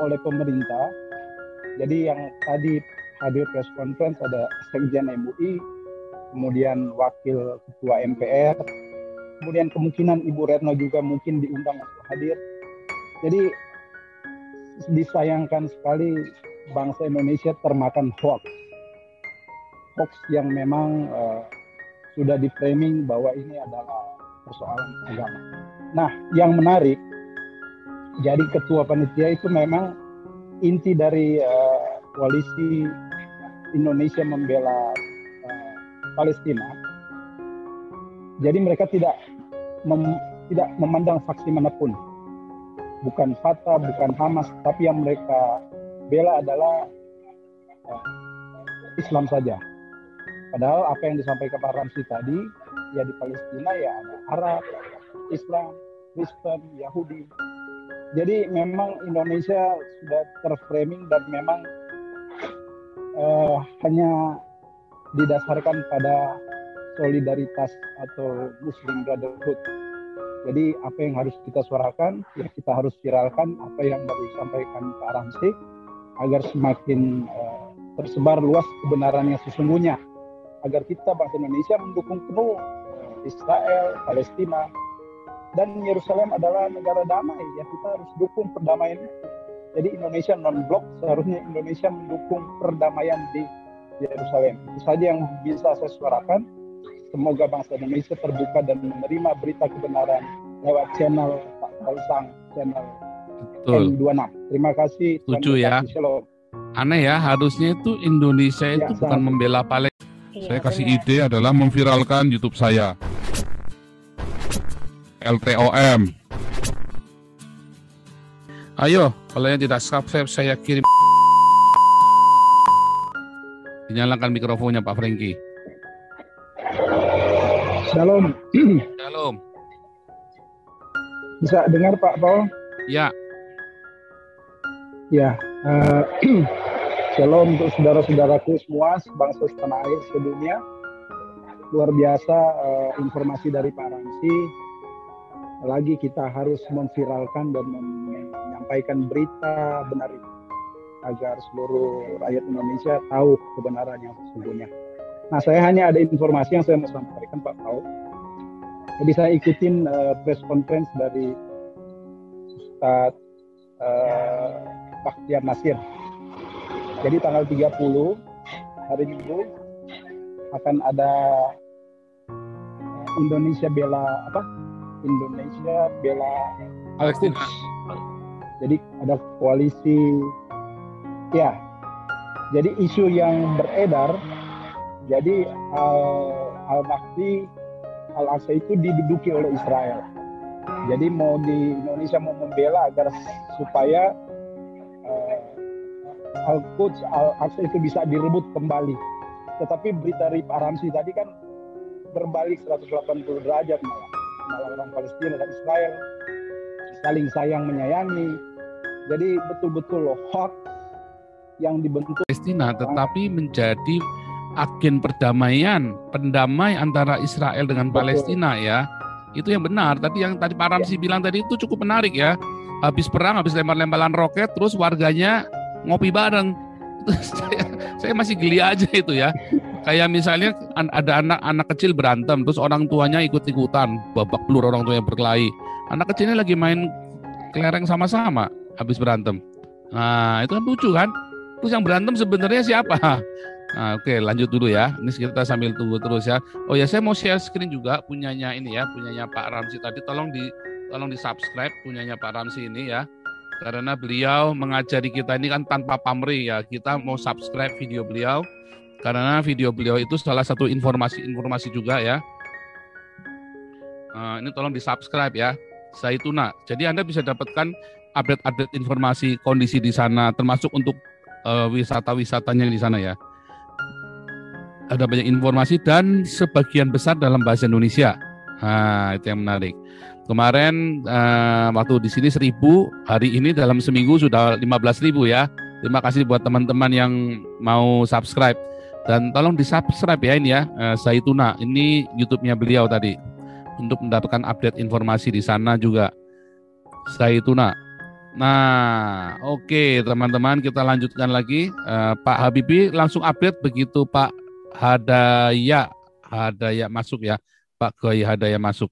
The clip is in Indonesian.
oleh pemerintah. Jadi yang tadi hadir press conference ada Sekjen MUI, kemudian Wakil Ketua MPR, kemudian kemungkinan Ibu Retno juga mungkin diundang untuk hadir. Jadi disayangkan sekali bangsa Indonesia termakan hoax. Hoax yang memang uh, sudah di framing bahwa ini adalah persoalan agama. Nah, yang menarik, jadi ketua panitia itu memang inti dari uh, koalisi Indonesia membela uh, Palestina. Jadi mereka tidak mem, tidak memandang faksi mana pun, bukan Fatah, bukan Hamas, tapi yang mereka bela adalah uh, Islam saja. Padahal apa yang disampaikan Pak Ramsi tadi, ya di Palestina ya ada Arab, Islam, Kristen, Yahudi. Jadi memang Indonesia sudah terframing dan memang uh, hanya didasarkan pada solidaritas atau Muslim Brotherhood. Jadi apa yang harus kita suarakan, ya kita harus viralkan apa yang baru disampaikan Pak Ramsi agar semakin uh, tersebar luas kebenaran yang sesungguhnya. Agar kita bangsa Indonesia mendukung penuh uh, Israel, Palestina, dan Yerusalem adalah negara damai. Ya kita harus dukung perdamaian itu jadi Indonesia non blok seharusnya Indonesia mendukung perdamaian di Yerusalem. Itu saja yang bisa saya suarakan. Semoga bangsa Indonesia terbuka dan menerima berita kebenaran lewat channel Pak Kaisang, channel Betul. M26. Terima kasih. Setuju ya. Shalom. Aneh ya, harusnya itu Indonesia ya, itu ya, bukan membela Palestina. Iya, saya kasih benar. ide adalah memviralkan YouTube saya. LTOM Ayo, kalau yang tidak subscribe saya kirim. Dinyalakan mikrofonnya Pak Franky. Shalom. Shalom. Bisa dengar Pak Paul? Ya. Ya. Uh, shalom untuk saudara-saudaraku semua, bangsa setanah air sedunia. Luar biasa uh, informasi dari Pak Ramsi lagi kita harus memviralkan dan menyampaikan berita benar itu agar seluruh rakyat Indonesia tahu kebenaran yang sesungguhnya. Nah, saya hanya ada informasi yang saya mau sampaikan Pak Paul. Jadi saya ikutin uh, press conference dari Ustadz uh, Nasir. Jadi tanggal 30 hari Minggu akan ada Indonesia bela apa Indonesia bela Palestina. Jadi ada koalisi ya. Jadi isu yang beredar jadi Al Bakti Al Aqsa itu diduduki oleh Israel. Jadi mau di Indonesia mau membela agar supaya uh, Al Quds Al Aqsa itu bisa direbut kembali. Tetapi berita Rip Aramsi tadi kan berbalik 180 derajat malah malah orang Palestina dan Israel saling sayang menyayangi. Jadi betul-betul loh hoax yang dibentuk Palestina tetapi menjadi agen perdamaian, pendamai antara Israel dengan Betul. Palestina ya. Itu yang benar. Tadi yang tadi Pak Ramsi ya. bilang tadi itu cukup menarik ya. Habis perang, habis lempar-lemparan roket, terus warganya ngopi bareng. saya, saya masih geli aja itu ya. Kayak misalnya ada anak-anak kecil berantem, terus orang tuanya ikut-ikutan, babak belur orang tuanya berkelahi. Anak kecilnya lagi main kelereng sama-sama habis berantem. Nah, itu kan lucu kan? Terus yang berantem sebenarnya siapa? Nah, oke, lanjut dulu ya. Ini kita sambil tunggu terus ya. Oh ya, saya mau share screen juga punyanya ini ya, punyanya Pak Ramsi tadi. Tolong di tolong di subscribe punyanya Pak Ramsi ini ya. Karena beliau mengajari kita ini kan tanpa pamrih ya. Kita mau subscribe video beliau karena video beliau itu salah satu informasi-informasi juga ya. Uh, ini tolong di subscribe ya, Zaituna. Jadi Anda bisa dapatkan update-update informasi kondisi di sana, termasuk untuk uh, wisata-wisatanya di sana ya. Ada banyak informasi dan sebagian besar dalam bahasa Indonesia. Nah, itu yang menarik. Kemarin uh, waktu di sini seribu, hari ini dalam seminggu sudah 15.000 ya. Terima kasih buat teman-teman yang mau subscribe. Dan tolong di subscribe ya ini ya, uh, Zaituna. Ini YouTube-nya beliau tadi. Untuk mendapatkan update informasi di sana juga. Zaituna. Nah, oke okay, teman-teman kita lanjutkan lagi. Uh, Pak Habibi langsung update begitu Pak Hadaya Hadaya masuk ya. Pak Goy Hadaya masuk.